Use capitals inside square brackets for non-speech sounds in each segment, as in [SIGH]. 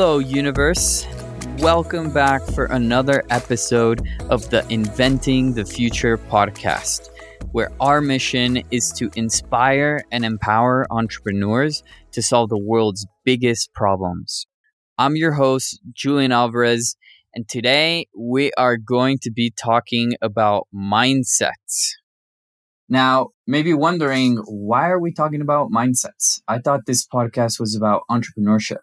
Hello, universe. Welcome back for another episode of the Inventing the Future podcast, where our mission is to inspire and empower entrepreneurs to solve the world's biggest problems. I'm your host, Julian Alvarez, and today we are going to be talking about mindsets. Now, maybe wondering why are we talking about mindsets? I thought this podcast was about entrepreneurship.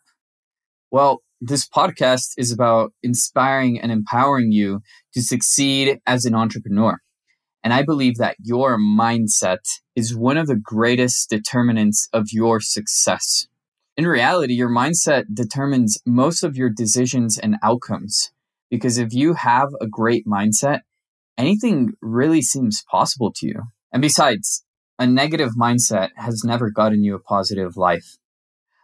Well, this podcast is about inspiring and empowering you to succeed as an entrepreneur. And I believe that your mindset is one of the greatest determinants of your success. In reality, your mindset determines most of your decisions and outcomes. Because if you have a great mindset, anything really seems possible to you. And besides, a negative mindset has never gotten you a positive life.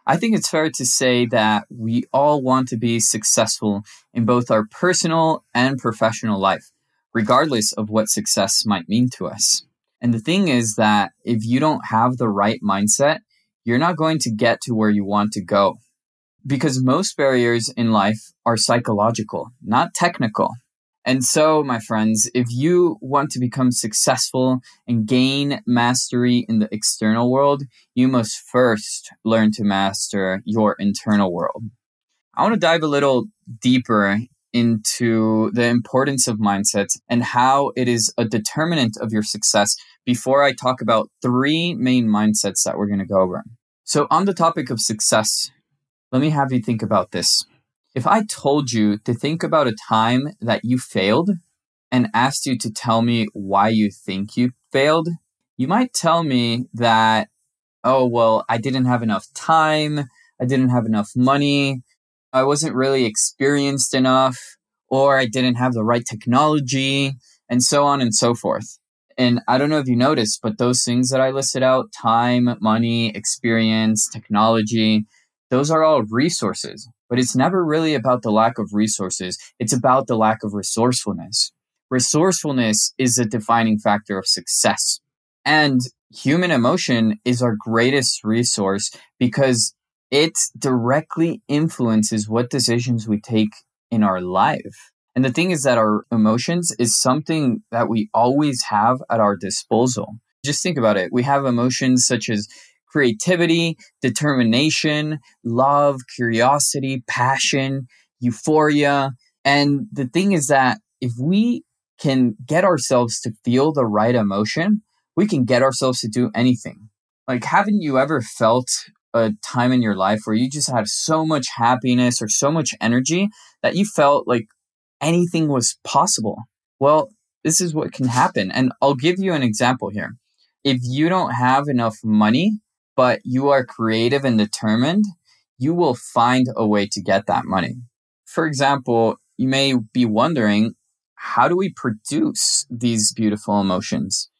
I think it's fair to say that we all want to be successful in both our personal and professional life, regardless of what success might mean to us. And the thing is that if you don't have the right mindset, you're not going to get to where you want to go. Because most barriers in life are psychological, not technical. And so, my friends, if you want to become successful and gain mastery in the external world, you must first learn to master your internal world. I want to dive a little deeper into the importance of mindsets and how it is a determinant of your success before I talk about three main mindsets that we're going to go over. So, on the topic of success, let me have you think about this. If I told you to think about a time that you failed and asked you to tell me why you think you failed, you might tell me that, oh, well, I didn't have enough time, I didn't have enough money, I wasn't really experienced enough, or I didn't have the right technology, and so on and so forth. And I don't know if you noticed, but those things that I listed out time, money, experience, technology those are all resources. But it's never really about the lack of resources. It's about the lack of resourcefulness. Resourcefulness is a defining factor of success. And human emotion is our greatest resource because it directly influences what decisions we take in our life. And the thing is that our emotions is something that we always have at our disposal. Just think about it. We have emotions such as creativity, determination, love, curiosity, passion, euphoria. And the thing is that if we can get ourselves to feel the right emotion, we can get ourselves to do anything. Like, haven't you ever felt a time in your life where you just had so much happiness or so much energy that you felt like anything was possible? Well, this is what can happen. And I'll give you an example here. If you don't have enough money but you are creative and determined, you will find a way to get that money. For example, you may be wondering, how do we produce these beautiful emotions?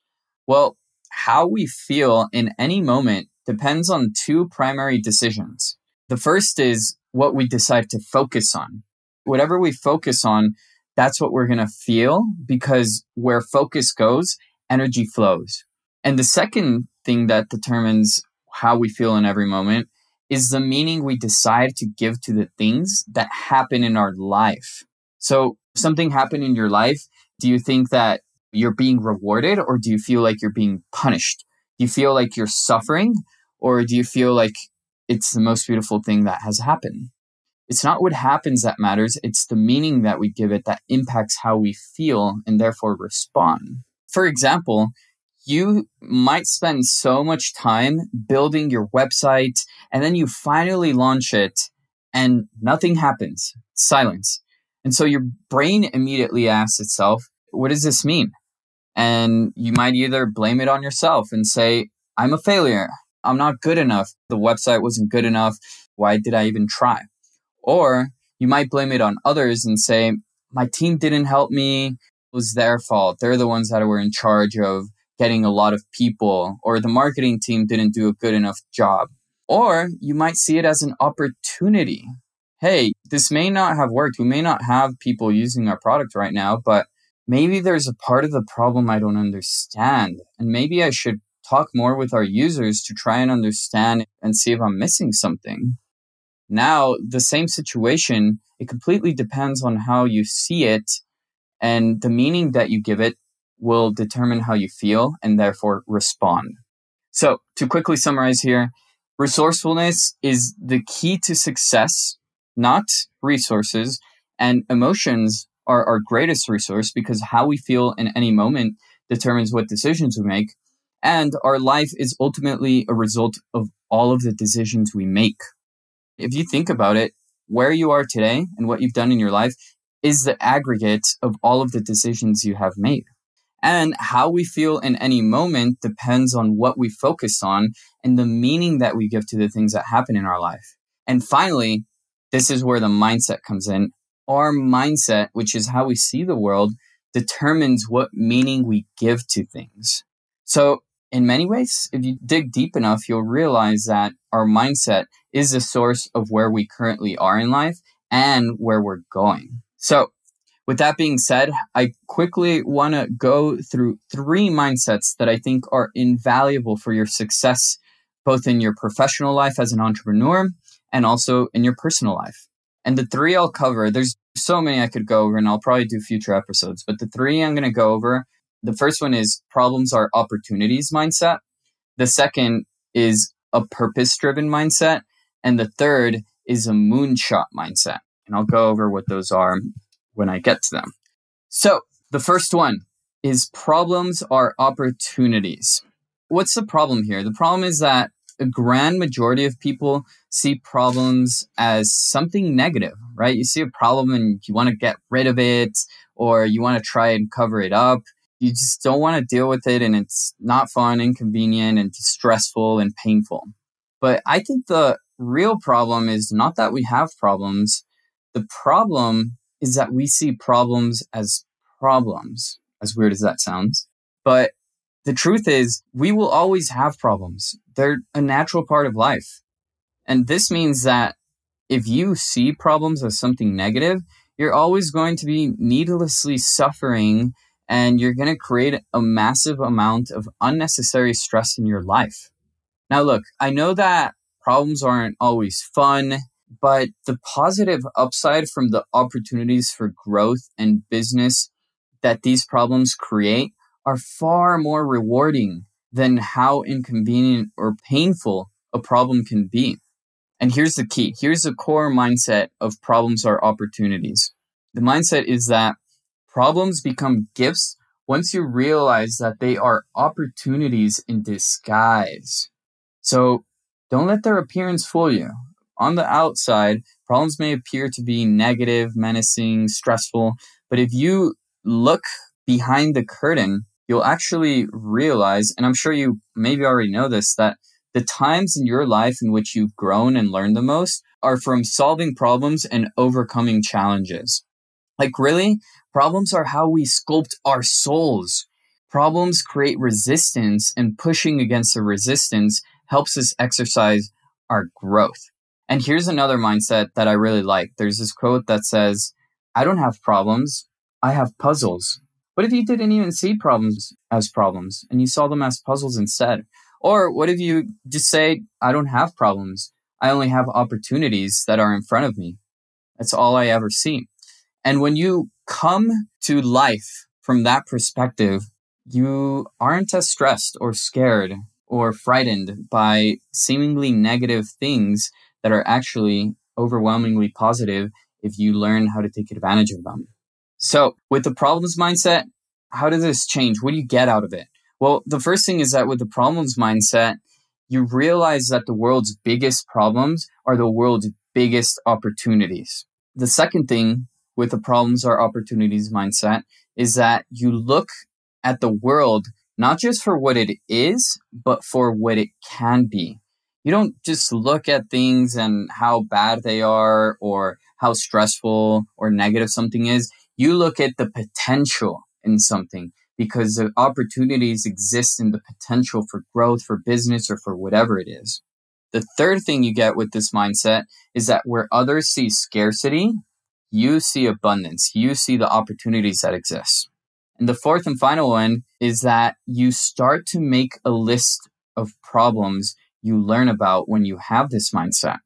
Well, how we feel in any moment depends on two primary decisions. The first is what we decide to focus on. Whatever we focus on, that's what we're going to feel because where focus goes, energy flows. And the second thing that determines how we feel in every moment is the meaning we decide to give to the things that happen in our life. So, something happened in your life. Do you think that you're being rewarded or do you feel like you're being punished? Do you feel like you're suffering or do you feel like it's the most beautiful thing that has happened? It's not what happens that matters, it's the meaning that we give it that impacts how we feel and therefore respond. For example, you might spend so much time building your website and then you finally launch it and nothing happens. Silence. And so your brain immediately asks itself what does this mean? And you might either blame it on yourself and say i'm a failure. I'm not good enough. The website wasn't good enough. Why did i even try? Or you might blame it on others and say my team didn't help me. It was their fault. They're the ones that were in charge of getting a lot of people or the marketing team didn't do a good enough job. Or you might see it as an opportunity. Hey, this may not have worked. We may not have people using our product right now, but maybe there's a part of the problem I don't understand. And maybe I should talk more with our users to try and understand and see if I'm missing something. Now, the same situation, it completely depends on how you see it and the meaning that you give it will determine how you feel and therefore respond. So, to quickly summarize here, resourcefulness is the key to success, not resources, and emotions are our greatest resource because how we feel in any moment determines what decisions we make. And our life is ultimately a result of all of the decisions we make. If you think about it, where you are today and what you've done in your life is the aggregate of all of the decisions you have made. And how we feel in any moment depends on what we focus on and the meaning that we give to the things that happen in our life. And finally, this is where the mindset comes in. Our mindset, which is how we see the world, determines what meaning we give to things. So, in many ways, if you dig deep enough, you'll realize that our mindset is the source of where we currently are in life and where we're going. So, with that being said, I quickly want to go through three mindsets that I think are invaluable for your success, both in your professional life as an entrepreneur and also in your personal life. And the three I'll cover, there's so many I could go over, and I'll probably do future episodes, but the three I'm going to go over the first one is problems are opportunities mindset. The second is a purpose driven mindset. And the third is a moonshot mindset. And I'll go over what those are when I get to them. So the first one is problems are opportunities. What's the problem here? The problem is that a grand majority of people see problems as something negative, right? You see a problem and you want to get rid of it or you want to try and cover it up. You just don't want to deal with it and it's not fun, inconvenient, and stressful and painful. But I think the real problem is not that we have problems. The problem is that we see problems as problems, as weird as that sounds. But the truth is, we will always have problems. They're a natural part of life. And this means that if you see problems as something negative, you're always going to be needlessly suffering and you're going to create a massive amount of unnecessary stress in your life. Now, look, I know that problems aren't always fun, but the positive upside from the opportunities for growth and business that these problems create are far more rewarding than how inconvenient or painful a problem can be. And here's the key. Here's the core mindset of problems are opportunities. The mindset is that problems become gifts once you realize that they are opportunities in disguise. So don't let their appearance fool you. On the outside, problems may appear to be negative, menacing, stressful, but if you look behind the curtain, you'll actually realize, and I'm sure you maybe already know this, that the times in your life in which you've grown and learned the most are from solving problems and overcoming challenges. Like, really, problems are how we sculpt our souls. Problems create resistance, and pushing against the resistance helps us exercise our growth. And here's another mindset that I really like. There's this quote that says, I don't have problems, I have puzzles. What if you didn't even see problems as problems and you saw them as puzzles instead? Or what if you just say, I don't have problems, I only have opportunities that are in front of me? That's all I ever see. And when you come to life from that perspective, you aren't as stressed or scared or frightened by seemingly negative things that are actually overwhelmingly positive if you learn how to take advantage of them. So, with the problems mindset, how does this change? What do you get out of it? Well, the first thing is that with the problems mindset, you realize that the world's biggest problems are the world's biggest opportunities. The second thing with the problems are opportunities mindset is that you look at the world not just for what it is, but for what it can be. You don't just look at things and how bad they are or how stressful or negative something is. You look at the potential in something because the opportunities exist in the potential for growth, for business, or for whatever it is. The third thing you get with this mindset is that where others see scarcity, you see abundance. You see the opportunities that exist. And the fourth and final one is that you start to make a list of problems you learn about when you have this mindset.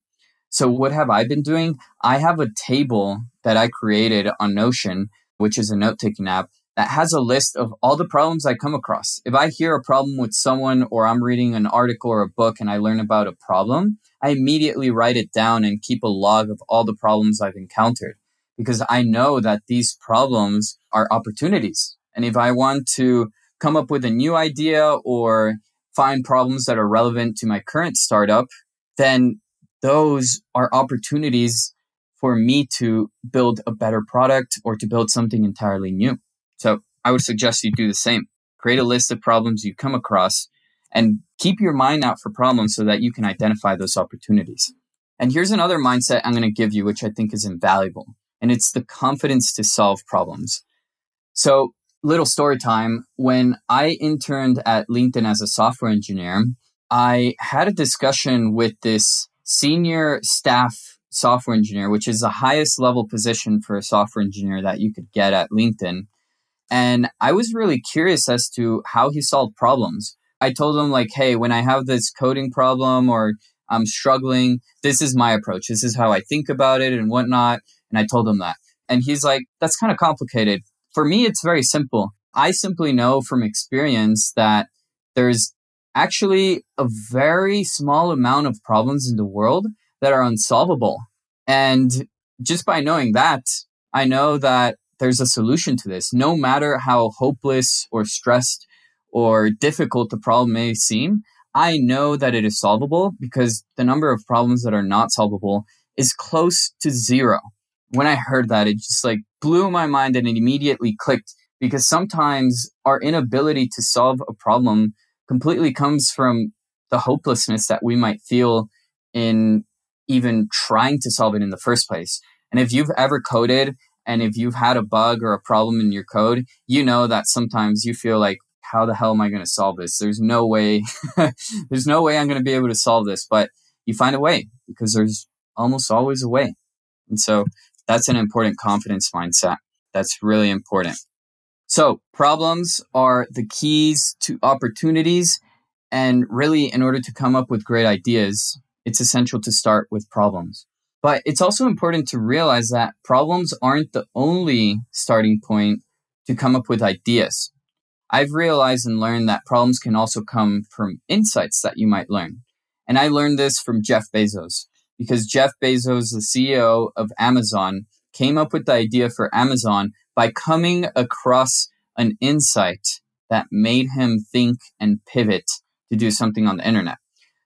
So, what have I been doing? I have a table that I created on Notion, which is a note taking app that has a list of all the problems I come across. If I hear a problem with someone or I'm reading an article or a book and I learn about a problem, I immediately write it down and keep a log of all the problems I've encountered because I know that these problems are opportunities. And if I want to come up with a new idea or find problems that are relevant to my current startup, then those are opportunities for me to build a better product or to build something entirely new. So I would suggest you do the same. Create a list of problems you come across and keep your mind out for problems so that you can identify those opportunities. And here's another mindset I'm going to give you, which I think is invaluable. And it's the confidence to solve problems. So little story time. When I interned at LinkedIn as a software engineer, I had a discussion with this senior staff software engineer, which is the highest level position for a software engineer that you could get at LinkedIn. And I was really curious as to how he solved problems. I told him, like, hey, when I have this coding problem or I'm struggling, this is my approach. This is how I think about it and whatnot. And I told him that. And he's like, that's kind of complicated. For me, it's very simple. I simply know from experience that there's actually a very small amount of problems in the world that are unsolvable. And just by knowing that, I know that there's a solution to this. No matter how hopeless or stressed or difficult the problem may seem, I know that it is solvable because the number of problems that are not solvable is close to zero. When I heard that, it just like blew my mind and it immediately clicked because sometimes our inability to solve a problem completely comes from the hopelessness that we might feel in even trying to solve it in the first place. And if you've ever coded and if you've had a bug or a problem in your code, you know that sometimes you feel like, how the hell am I going to solve this? There's no way, [LAUGHS] there's no way I'm going to be able to solve this, but you find a way because there's almost always a way. And so that's an important confidence mindset. That's really important. So problems are the keys to opportunities. And really, in order to come up with great ideas, it's essential to start with problems. But it's also important to realize that problems aren't the only starting point to come up with ideas. I've realized and learned that problems can also come from insights that you might learn. And I learned this from Jeff Bezos because Jeff Bezos, the CEO of Amazon, came up with the idea for Amazon by coming across an insight that made him think and pivot to do something on the internet.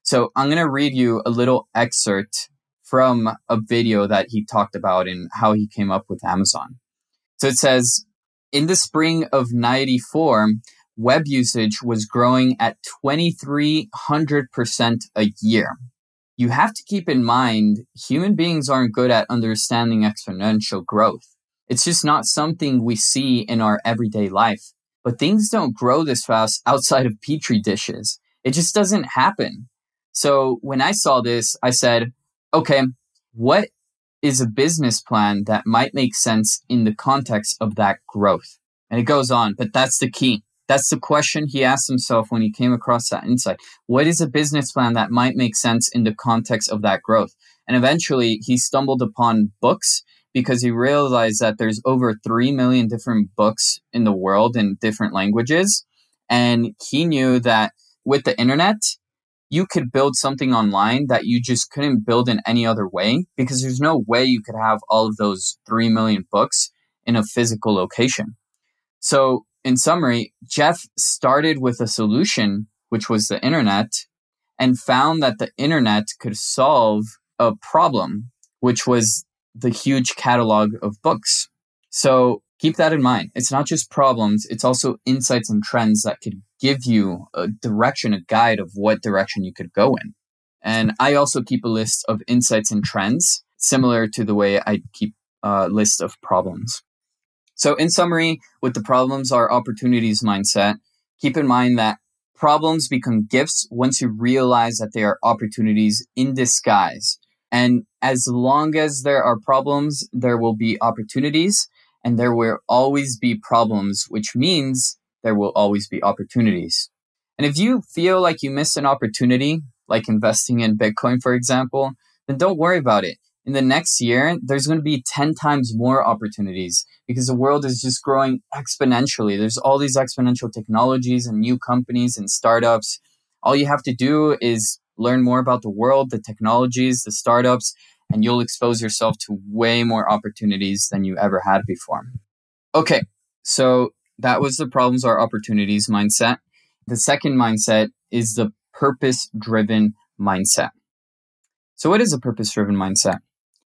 So I'm going to read you a little excerpt from a video that he talked about and how he came up with Amazon. So it says, in the spring of 94, web usage was growing at 2300% a year. You have to keep in mind, human beings aren't good at understanding exponential growth. It's just not something we see in our everyday life. But things don't grow this fast [LAUGHS] outside of petri dishes. It just doesn't happen. So when I saw this, I said, okay, what is a business plan that might make sense in the context of that growth? And it goes on, but that's the key. That's the question he asked himself when he came across that insight. What is a business plan that might make sense in the context of that growth? And eventually he stumbled upon books because he realized that there's over 3 million different books in the world in different languages. And he knew that with the internet, you could build something online that you just couldn't build in any other way because there's no way you could have all of those 3 million books in a physical location. So, in summary, Jeff started with a solution, which was the internet, and found that the internet could solve a problem, which was the huge catalog of books. So keep that in mind. It's not just problems, it's also insights and trends that could give you a direction, a guide of what direction you could go in. And I also keep a list of insights and trends, similar to the way I keep a list of problems. So, in summary, with the problems are opportunities mindset, keep in mind that problems become gifts once you realize that they are opportunities in disguise. And as long as there are problems, there will be opportunities and there will always be problems, which means there will always be opportunities. And if you feel like you missed an opportunity, like investing in Bitcoin, for example, then don't worry about it. In the next year, there's going to be 10 times more opportunities because the world is just growing exponentially. There's all these exponential technologies and new companies and startups. All you have to do is learn more about the world, the technologies, the startups, and you'll expose yourself to way more opportunities than you ever had before. Okay, so that was the problems are opportunities mindset. The second mindset is the purpose driven mindset. So, what is a purpose driven mindset?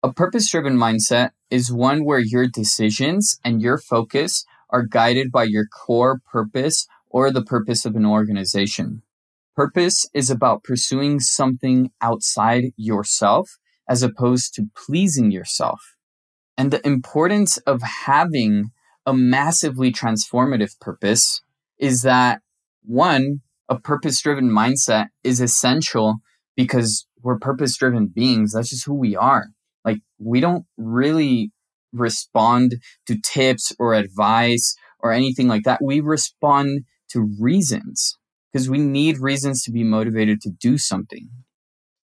A purpose driven mindset is one where your decisions and your focus are guided by your core purpose or the purpose of an organization. Purpose is about pursuing something outside yourself as opposed to pleasing yourself. And the importance of having a massively transformative purpose is that one, a purpose driven mindset is essential because we're purpose driven beings. That's just who we are. Like, we don't really respond to tips or advice or anything like that. We respond to reasons because we need reasons to be motivated to do something.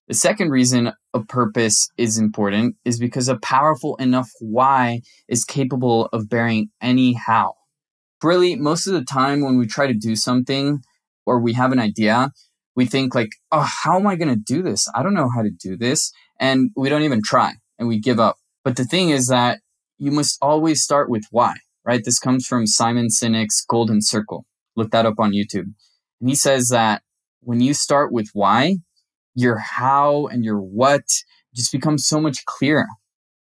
The second reason a purpose is important is because a powerful enough why is capable of bearing any how. Really, most of the time when we try to do something or we have an idea, we think like, oh, how am I going to do this? I don't know how to do this. And we don't even try and we give up. But the thing is that you must always start with why, right? This comes from Simon Sinek's Golden Circle. Look that up on YouTube. And he says that when you start with why, your how and your what just becomes so much clearer.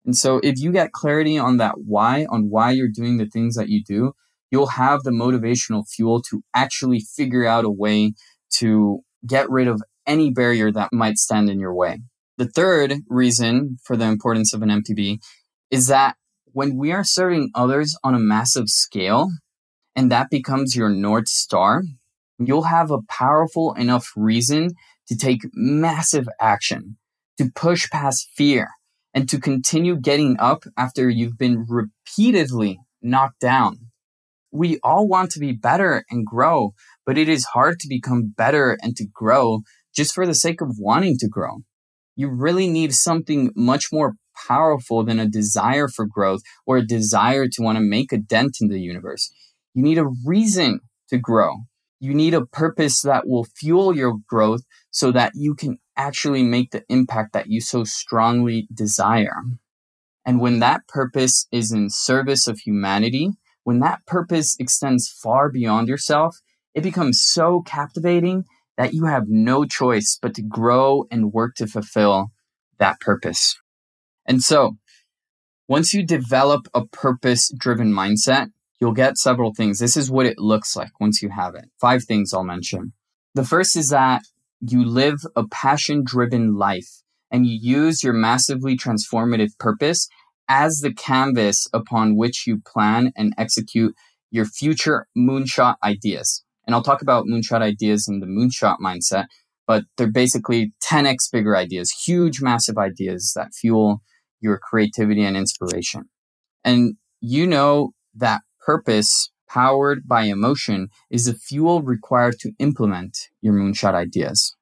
And so if you get clarity on that why, on why you're doing the things that you do, you'll have the motivational fuel to actually figure out a way to get rid of any barrier that might stand in your way. The third reason for the importance of an MTP is that when we are serving others on a massive scale and that becomes your North Star, you'll have a powerful enough reason to take massive action, to push past fear, and to continue getting up after you've been repeatedly knocked down. We all want to be better and grow, but it is hard to become better and to grow just for the sake of wanting to grow. You really need something much more powerful than a desire for growth or a desire to want to make a dent in the universe. You need a reason to grow. You need a purpose that will fuel your growth so that you can actually make the impact that you so strongly desire. And when that purpose is in service of humanity, when that purpose extends far beyond yourself, it becomes so captivating that you have no choice but to grow and work to fulfill that purpose. And so, once you develop a purpose driven mindset, you'll get several things. This is what it looks like once you have it. Five things I'll mention. The first is that you live a passion driven life and you use your massively transformative purpose as the canvas upon which you plan and execute your future moonshot ideas. And I'll talk about moonshot ideas and the moonshot mindset, but they're basically 10x bigger ideas, huge, massive ideas that fuel your creativity and inspiration. And you know that purpose powered by emotion is the fuel required to implement your moonshot ideas.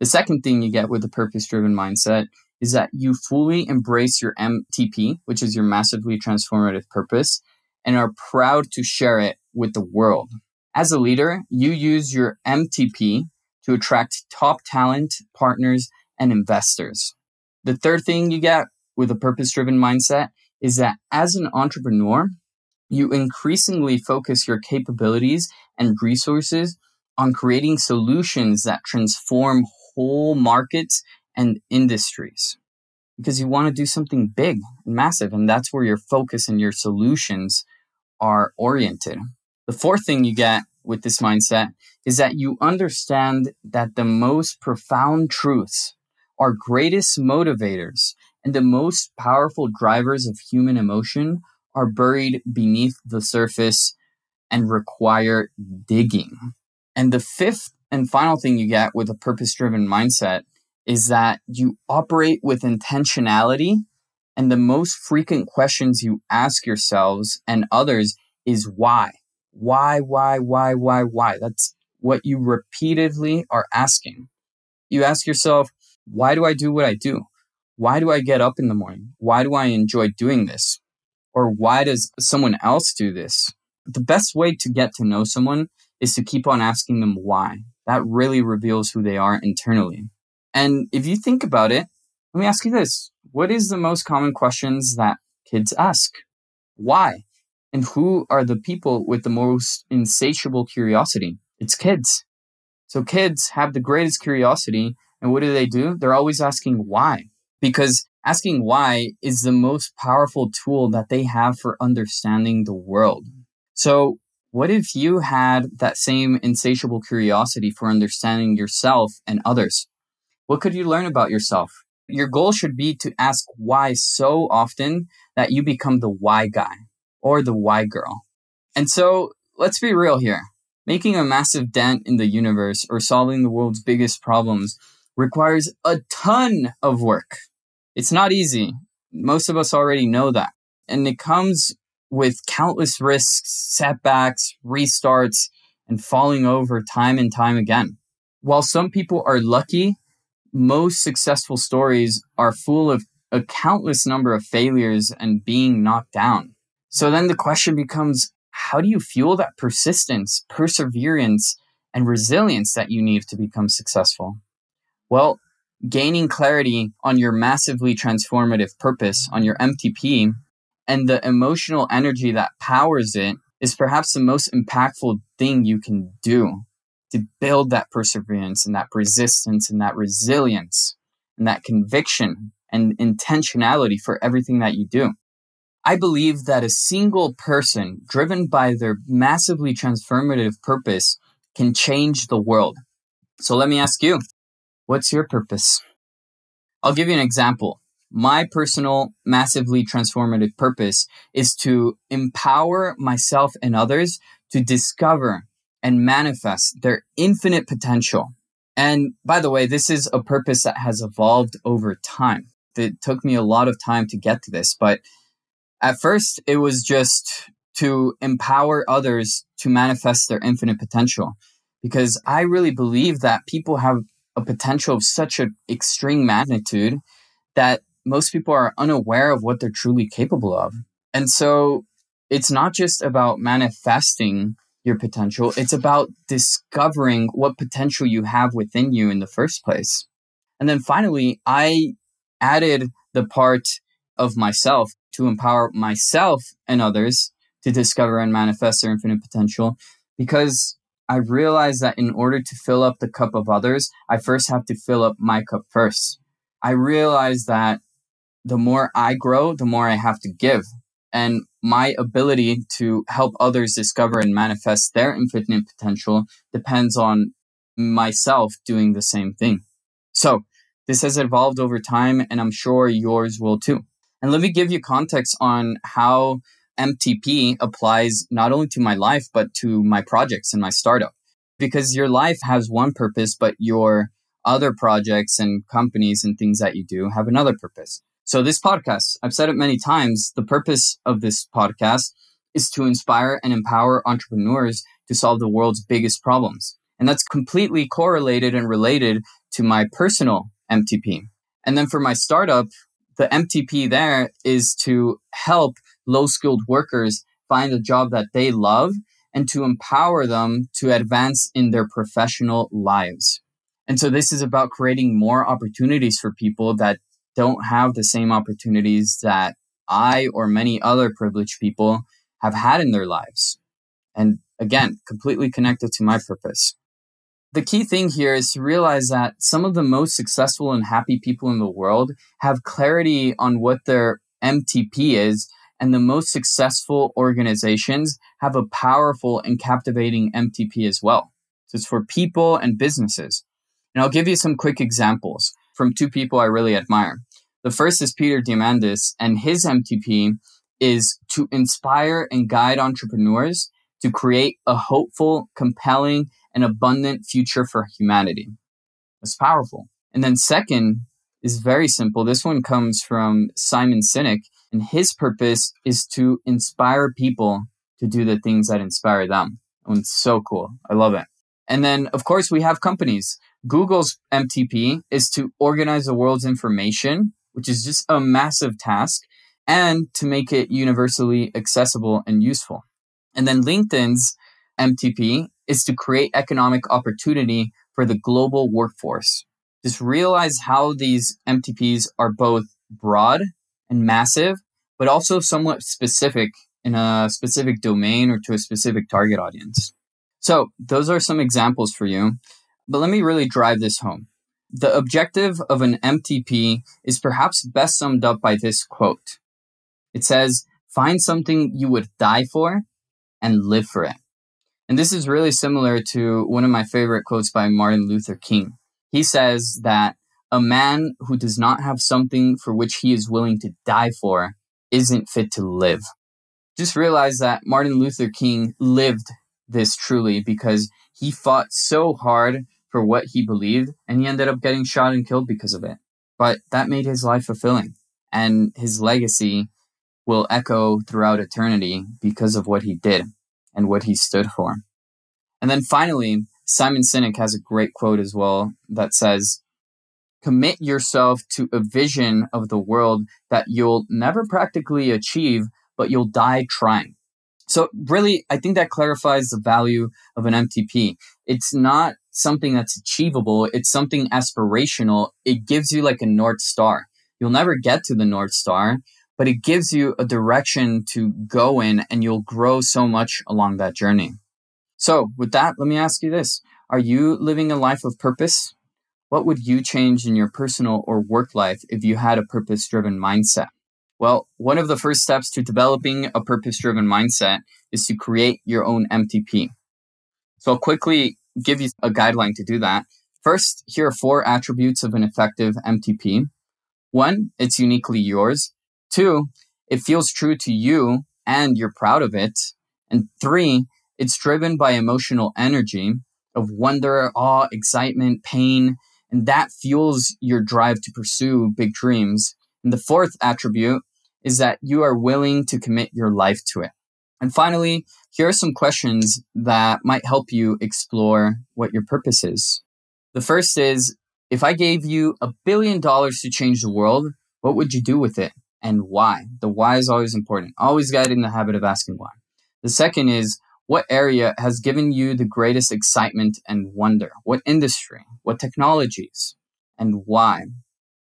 The second thing you get with a purpose driven mindset is that you fully embrace your MTP, which is your massively transformative purpose, and are proud to share it with the world. As a leader, you use your MTP to attract top talent, partners, and investors. The third thing you get with a purpose driven mindset is that as an entrepreneur, you increasingly focus your capabilities and resources on creating solutions that transform whole markets and industries because you want to do something big and massive and that's where your focus and your solutions are oriented the fourth thing you get with this mindset is that you understand that the most profound truths our greatest motivators and the most powerful drivers of human emotion are buried beneath the surface and require digging. And the fifth and final thing you get with a purpose driven mindset is that you operate with intentionality. And the most frequent questions you ask yourselves and others is why? Why, why, why, why, why? That's what you repeatedly are asking. You ask yourself, why do I do what I do? Why do I get up in the morning? Why do I enjoy doing this? Or why does someone else do this? The best way to get to know someone is to keep on asking them why. That really reveals who they are internally. And if you think about it, let me ask you this. What is the most common questions that kids ask? Why? And who are the people with the most insatiable curiosity? It's kids. So kids have the greatest curiosity. And what do they do? They're always asking why. Because asking why is the most powerful tool that they have for understanding the world. So what if you had that same insatiable curiosity for understanding yourself and others? What could you learn about yourself? Your goal should be to ask why so often that you become the why guy or the Y girl. And so let's be real here. Making a massive dent in the universe or solving the world's biggest problems requires a ton of work. It's not easy. Most of us already know that. And it comes with countless risks, setbacks, restarts, and falling over time and time again. While some people are lucky, most successful stories are full of a countless number of failures and being knocked down. So then the question becomes how do you fuel that persistence, perseverance, and resilience that you need to become successful? Well, gaining clarity on your massively transformative purpose, on your MTP, and the emotional energy that powers it is perhaps the most impactful thing you can do to build that perseverance and that persistence and that resilience and that conviction and intentionality for everything that you do. I believe that a single person driven by their massively transformative purpose can change the world. So let me ask you, what's your purpose? I'll give you an example my personal, massively transformative purpose is to empower myself and others to discover and manifest their infinite potential. And by the way, this is a purpose that has evolved over time. It took me a lot of time to get to this, but at first it was just to empower others to manifest their infinite potential because I really believe that people have a potential of such an extreme magnitude that most people are unaware of what they're truly capable of. And so it's not just about manifesting your potential, it's about discovering what potential you have within you in the first place. And then finally, I added the part of myself to empower myself and others to discover and manifest their infinite potential because I realized that in order to fill up the cup of others, I first have to fill up my cup first. I realized that the more I grow, the more I have to give. And my ability to help others discover and manifest their infinite potential depends on myself doing the same thing. So this has evolved over time, and I'm sure yours will too. And let me give you context on how MTP applies not only to my life, but to my projects and my startup. Because your life has one purpose, but your other projects and companies and things that you do have another purpose. So this podcast, I've said it many times, the purpose of this podcast is to inspire and empower entrepreneurs to solve the world's biggest problems. And that's completely correlated and related to my personal MTP. And then for my startup, the MTP there is to help low skilled workers find a job that they love and to empower them to advance in their professional lives. And so this is about creating more opportunities for people that don't have the same opportunities that I or many other privileged people have had in their lives. And again, completely connected to my purpose. The key thing here is to realize that some of the most successful and happy people in the world have clarity on what their MTP is, and the most successful organizations have a powerful and captivating MTP as well. So it's for people and businesses. And I'll give you some quick examples from two people I really admire. The first is Peter Diamandis, and his MTP is to inspire and guide entrepreneurs to create a hopeful, compelling, and abundant future for humanity. That's powerful. And then second is very simple. This one comes from Simon Sinek, and his purpose is to inspire people to do the things that inspire them. And it's so cool. I love it. And then, of course, we have companies. Google's MTP is to organize the world's information which is just a massive task, and to make it universally accessible and useful. And then LinkedIn's MTP is to create economic opportunity for the global workforce. Just realize how these MTPs are both broad and massive, but also somewhat specific in a specific domain or to a specific target audience. So, those are some examples for you, but let me really drive this home. The objective of an MTP is perhaps best summed up by this quote. It says, Find something you would die for and live for it. And this is really similar to one of my favorite quotes by Martin Luther King. He says that a man who does not have something for which he is willing to die for isn't fit to live. Just realize that Martin Luther King lived this truly because he fought so hard for what he believed and he ended up getting shot and killed because of it. But that made his life fulfilling and his legacy will echo throughout eternity because of what he did and what he stood for. And then finally, Simon Sinek has a great quote as well that says, Commit yourself to a vision of the world that you'll never practically achieve, but you'll die trying. So really, I think that clarifies the value of an MTP. It's not something that's achievable. It's something aspirational. It gives you like a North Star. You'll never get to the North Star, but it gives you a direction to go in and you'll grow so much along that journey. So with that, let me ask you this. Are you living a life of purpose? What would you change in your personal or work life if you had a purpose driven mindset? Well, one of the first steps to developing a purpose driven mindset is to create your own MTP. So I'll quickly give you a guideline to do that. First, here are four attributes of an effective MTP. One, it's uniquely yours. Two, it feels true to you and you're proud of it. And three, it's driven by emotional energy of wonder, awe, excitement, pain, and that fuels your drive to pursue big dreams. And the fourth attribute is that you are willing to commit your life to it. And finally, here are some questions that might help you explore what your purpose is. The first is if I gave you a billion dollars to change the world, what would you do with it and why? The why is always important. Always get in the habit of asking why. The second is what area has given you the greatest excitement and wonder? What industry? What technologies? And why?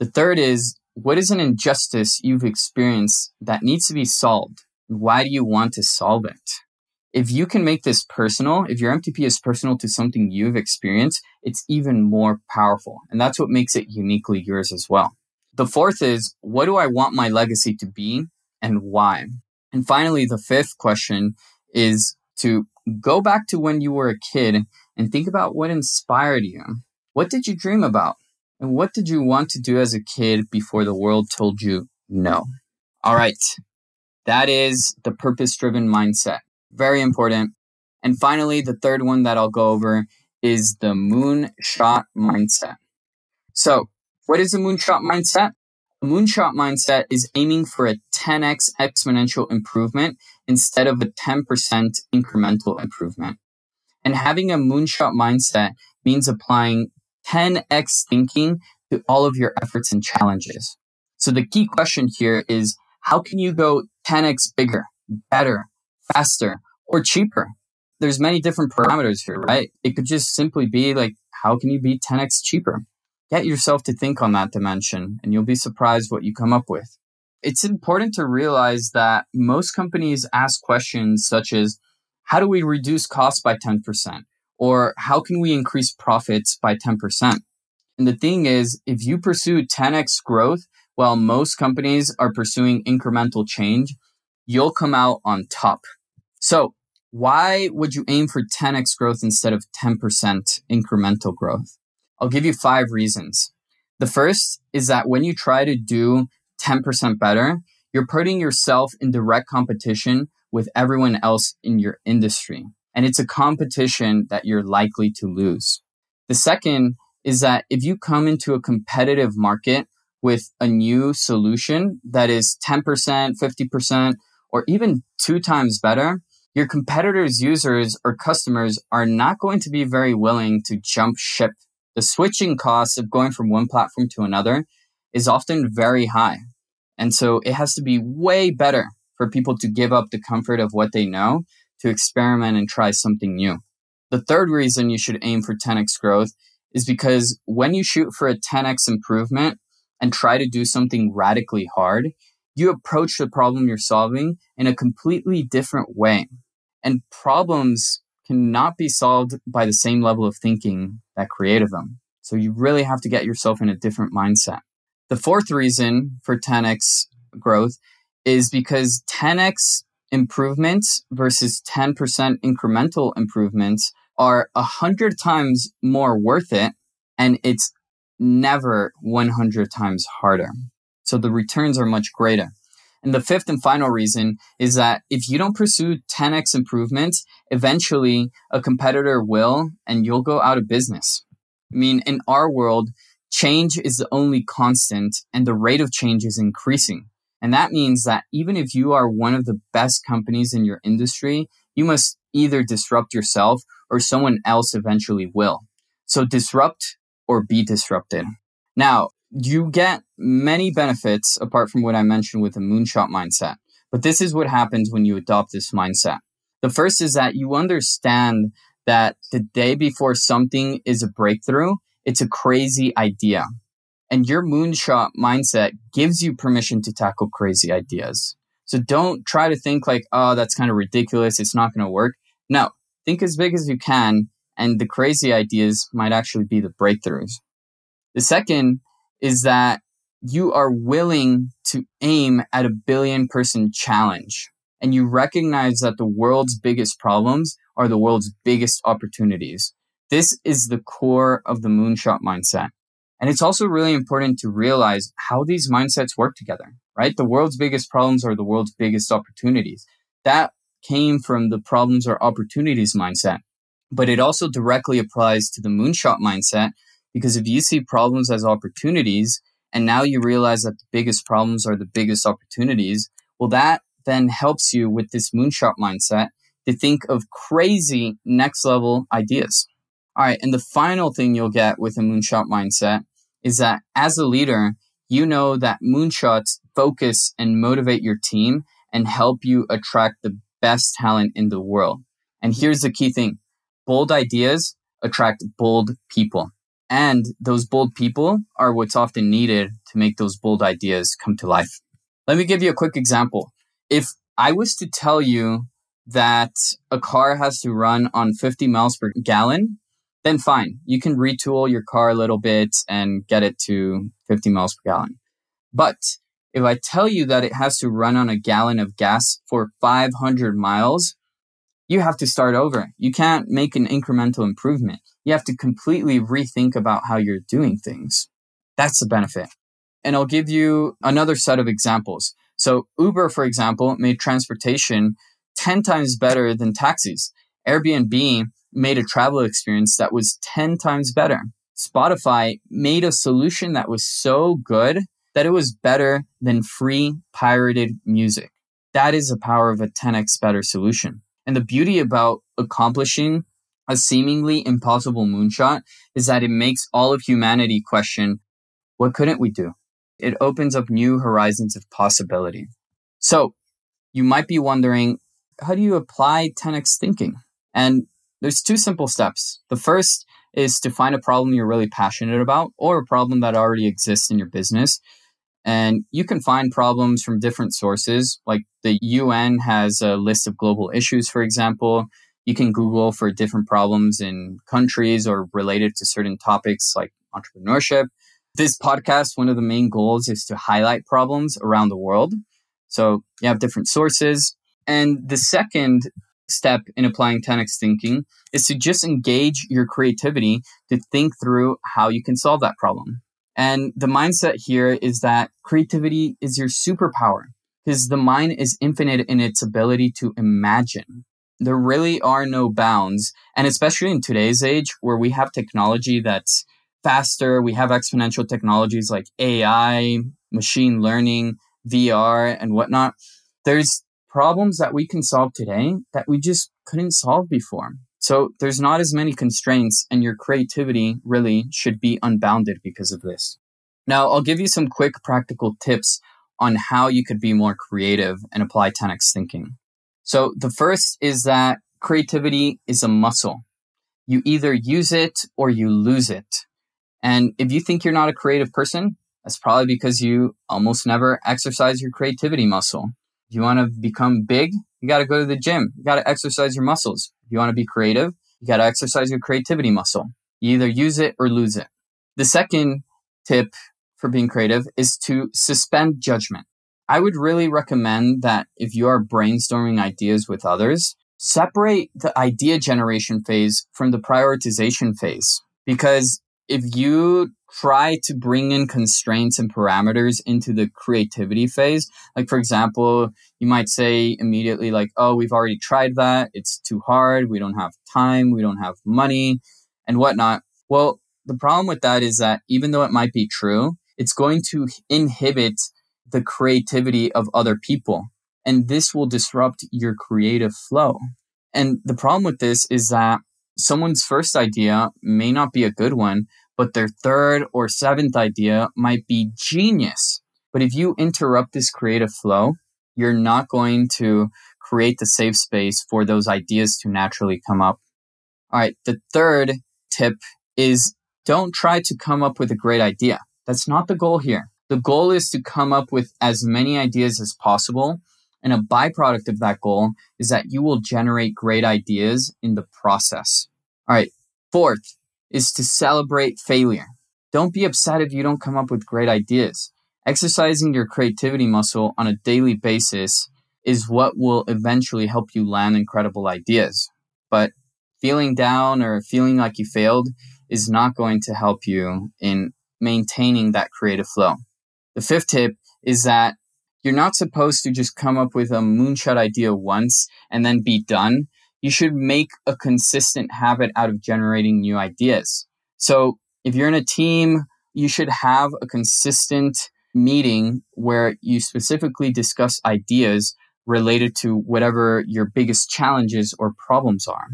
The third is what is an injustice you've experienced that needs to be solved? Why do you want to solve it? If you can make this personal, if your MTP is personal to something you've experienced, it's even more powerful. And that's what makes it uniquely yours as well. The fourth is, what do I want my legacy to be and why? And finally, the fifth question is to go back to when you were a kid and think about what inspired you. What did you dream about? And what did you want to do as a kid before the world told you no? All right. That is the purpose driven mindset. Very important. And finally, the third one that I'll go over is the moonshot mindset. So, what is a moonshot mindset? A moonshot mindset is aiming for a 10x exponential improvement instead of a 10% incremental improvement. And having a moonshot mindset means applying 10x thinking to all of your efforts and challenges. So the key question here is how can you go 10x bigger, better, faster, or cheaper? There's many different parameters here, right? It could just simply be like, how can you be 10x cheaper? Get yourself to think on that dimension and you'll be surprised what you come up with. It's important to realize that most companies ask questions such as, how do we reduce costs by 10%? Or how can we increase profits by 10%? And the thing is, if you pursue 10x growth while most companies are pursuing incremental change, you'll come out on top. So why would you aim for 10x growth instead of 10% incremental growth? I'll give you five reasons. The first is that when you try to do 10% better, you're putting yourself in direct competition with everyone else in your industry and it's a competition that you're likely to lose. The second is that if you come into a competitive market with a new solution that is 10%, 50%, or even two times better, your competitors' users or customers are not going to be very willing to jump ship. The switching costs of going from one platform to another is often very high. And so it has to be way better for people to give up the comfort of what they know to experiment and try something new. The third reason you should aim for 10x growth is because when you shoot for a 10x improvement and try to do something radically hard, you approach the problem you're solving in a completely different way. And problems cannot be solved by the same level of thinking that created them. So you really have to get yourself in a different mindset. The fourth reason for 10x growth is because 10x improvements versus 10% incremental improvements are a hundred times more worth it and it's never 100 times harder. So the returns are much greater. And the fifth and final reason is that if you don't pursue 10x improvements, eventually a competitor will and you'll go out of business. I mean, in our world, change is the only constant and the rate of change is increasing. And that means that even if you are one of the best companies in your industry, you must either disrupt yourself or someone else eventually will. So disrupt or be disrupted. Now, you get many benefits apart from what I mentioned with the moonshot mindset. But this is what happens when you adopt this mindset. The first is that you understand that the day before something is a breakthrough, it's a crazy idea. And your moonshot mindset gives you permission to tackle crazy ideas. So don't try to think like, oh, that's kind of ridiculous. It's not going to work. No, think as big as you can. And the crazy ideas might actually be the breakthroughs. The second is that you are willing to aim at a billion person challenge and you recognize that the world's biggest problems are the world's biggest opportunities. This is the core of the moonshot mindset. And it's also really important to realize how these mindsets work together, right? The world's biggest problems are the world's biggest opportunities. That came from the problems or opportunities mindset, but it also directly applies to the moonshot mindset because if you see problems as opportunities and now you realize that the biggest problems are the biggest opportunities, well, that then helps you with this moonshot mindset to think of crazy next level ideas. All right. And the final thing you'll get with a moonshot mindset is that as a leader, you know that moonshots focus and motivate your team and help you attract the best talent in the world. And here's the key thing. Bold ideas attract bold people. And those bold people are what's often needed to make those bold ideas come to life. Let me give you a quick example. If I was to tell you that a car has to run on 50 miles per gallon, then fine. You can retool your car a little bit and get it to 50 miles per gallon. But if I tell you that it has to run on a gallon of gas for 500 miles, you have to start over. You can't make an incremental improvement. You have to completely rethink about how you're doing things. That's the benefit. And I'll give you another set of examples. So Uber, for example, made transportation 10 times better than taxis. Airbnb made a travel experience that was 10 times better. Spotify made a solution that was so good that it was better than free pirated music. That is the power of a 10x better solution. And the beauty about accomplishing a seemingly impossible moonshot is that it makes all of humanity question, what couldn't we do? It opens up new horizons of possibility. So you might be wondering, how do you apply 10x thinking? And there's two simple steps. The first is to find a problem you're really passionate about or a problem that already exists in your business and you can find problems from different sources. Like the UN has a list of global issues, for example. You can Google for different problems in countries or related to certain topics like entrepreneurship. This podcast, one of the main goals is to highlight problems around the world. So you have different sources. And the second step in applying 10x thinking is to just engage your creativity to think through how you can solve that problem. And the mindset here is that creativity is your superpower because the mind is infinite in its ability to imagine. There really are no bounds. And especially in today's age where we have technology that's faster, we have exponential technologies like AI, machine learning, VR, and whatnot. There's problems that we can solve today that we just couldn't solve before. So there's not as many constraints, and your creativity really should be unbounded because of this. Now, I'll give you some quick practical tips on how you could be more creative and apply 10x thinking. So the first is that creativity is a muscle. You either use it or you lose it. And if you think you're not a creative person, that's probably because you almost never exercise your creativity muscle. You want to become big, you got to go to the gym. You got to exercise your muscles. If you want to be creative, you got to exercise your creativity muscle. You either use it or lose it. The second tip for being creative is to suspend judgment. I would really recommend that if you are brainstorming ideas with others, separate the idea generation phase from the prioritization phase. Because if you try to bring in constraints and parameters into the creativity phase, like for example, you might say immediately like, Oh, we've already tried that. It's too hard. We don't have time. We don't have money and whatnot. Well, the problem with that is that even though it might be true, it's going to inhibit the creativity of other people. And this will disrupt your creative flow. And the problem with this is that someone's first idea may not be a good one, but their third or seventh idea might be genius. But if you interrupt this creative flow, you're not going to create the safe space for those ideas to naturally come up. All right. The third tip is don't try to come up with a great idea. That's not the goal here. The goal is to come up with as many ideas as possible. And a byproduct of that goal is that you will generate great ideas in the process. All right. Fourth is to celebrate failure. Don't be upset if you don't come up with great ideas. Exercising your creativity muscle on a daily basis is what will eventually help you land incredible ideas. But feeling down or feeling like you failed is not going to help you in maintaining that creative flow. The fifth tip is that you're not supposed to just come up with a moonshot idea once and then be done. You should make a consistent habit out of generating new ideas. So if you're in a team, you should have a consistent meeting where you specifically discuss ideas related to whatever your biggest challenges or problems are.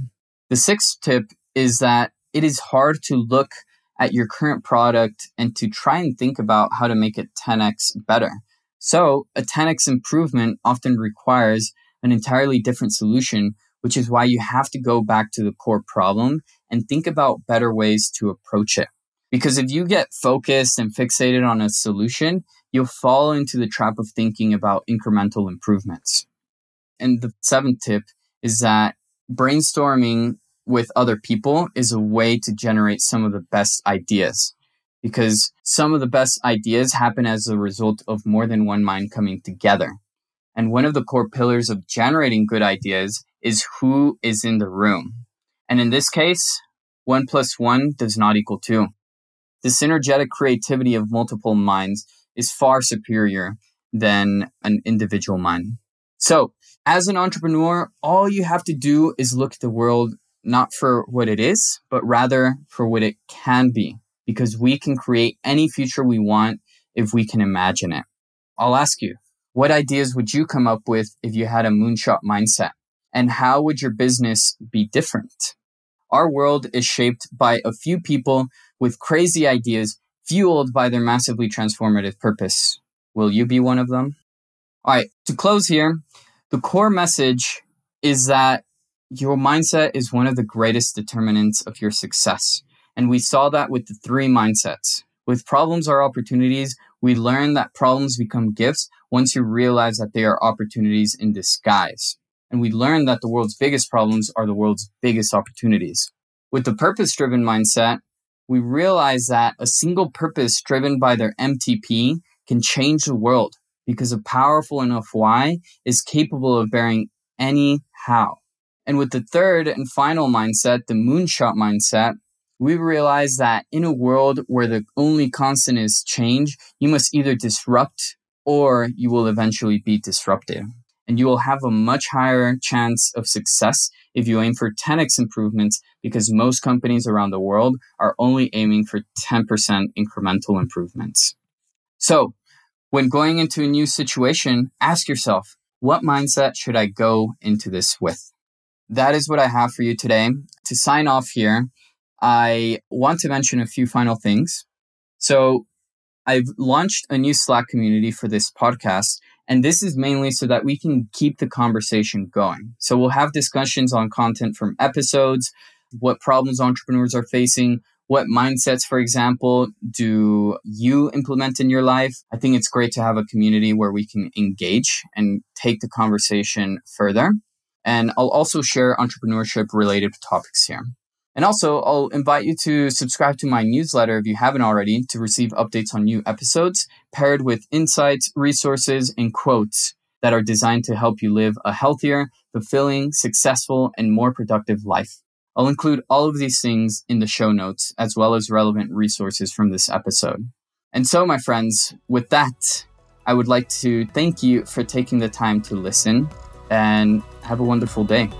The sixth tip is that it is hard to look at your current product and to try and think about how to make it 10x better. So, a 10x improvement often requires an entirely different solution, which is why you have to go back to the core problem and think about better ways to approach it. Because if you get focused and fixated on a solution, you'll fall into the trap of thinking about incremental improvements. And the seventh tip is that brainstorming with other people is a way to generate some of the best ideas because some of the best ideas happen as a result of more than one mind coming together. And one of the core pillars of generating good ideas is who is in the room. And in this case, one plus one does not equal two. The synergetic creativity of multiple minds is far superior than an individual mind. So, as an entrepreneur, all you have to do is look at the world not for what it is, but rather for what it can be, because we can create any future we want if we can imagine it. I'll ask you, what ideas would you come up with if you had a moonshot mindset? And how would your business be different? Our world is shaped by a few people with crazy ideas fueled by their massively transformative purpose. Will you be one of them? All right, to close here, the core message is that your mindset is one of the greatest determinants of your success. And we saw that with the three mindsets. With problems or opportunities, we learn that problems become gifts once you realize that they are opportunities in disguise. And we learn that the world's biggest problems are the world's biggest opportunities. With the purpose driven mindset, we realize that a single purpose driven by their MTP can change the world because a powerful enough why is capable of bearing any how. And with the third and final mindset, the moonshot mindset, we realize that in a world where the only constant is change, you must either disrupt or you will eventually be disrupted. And you will have a much higher chance of success if you aim for 10x improvements because most companies around the world are only aiming for 10% incremental improvements. So when going into a new situation, ask yourself, what mindset should I go into this with? that is what I have for you today. To sign off here, I want to mention a few final things. So I've launched a new Slack community for this podcast. And this is mainly so that we can keep the conversation going. So we'll have discussions on content from episodes, what problems entrepreneurs are facing, what mindsets, for example, do you implement in your life? I think it's great to have a community where we can engage and take the conversation further. And I'll also share entrepreneurship related topics here. And also, I'll invite you to subscribe to my newsletter if you haven't already to receive updates on new episodes, paired with insights, resources, and quotes that are designed to help you live a healthier, fulfilling, successful, and more productive life. I'll include all of these things in the show notes, as well as relevant resources from this episode. And so, my friends, with that, I would like to thank you for taking the time to listen and have a wonderful day.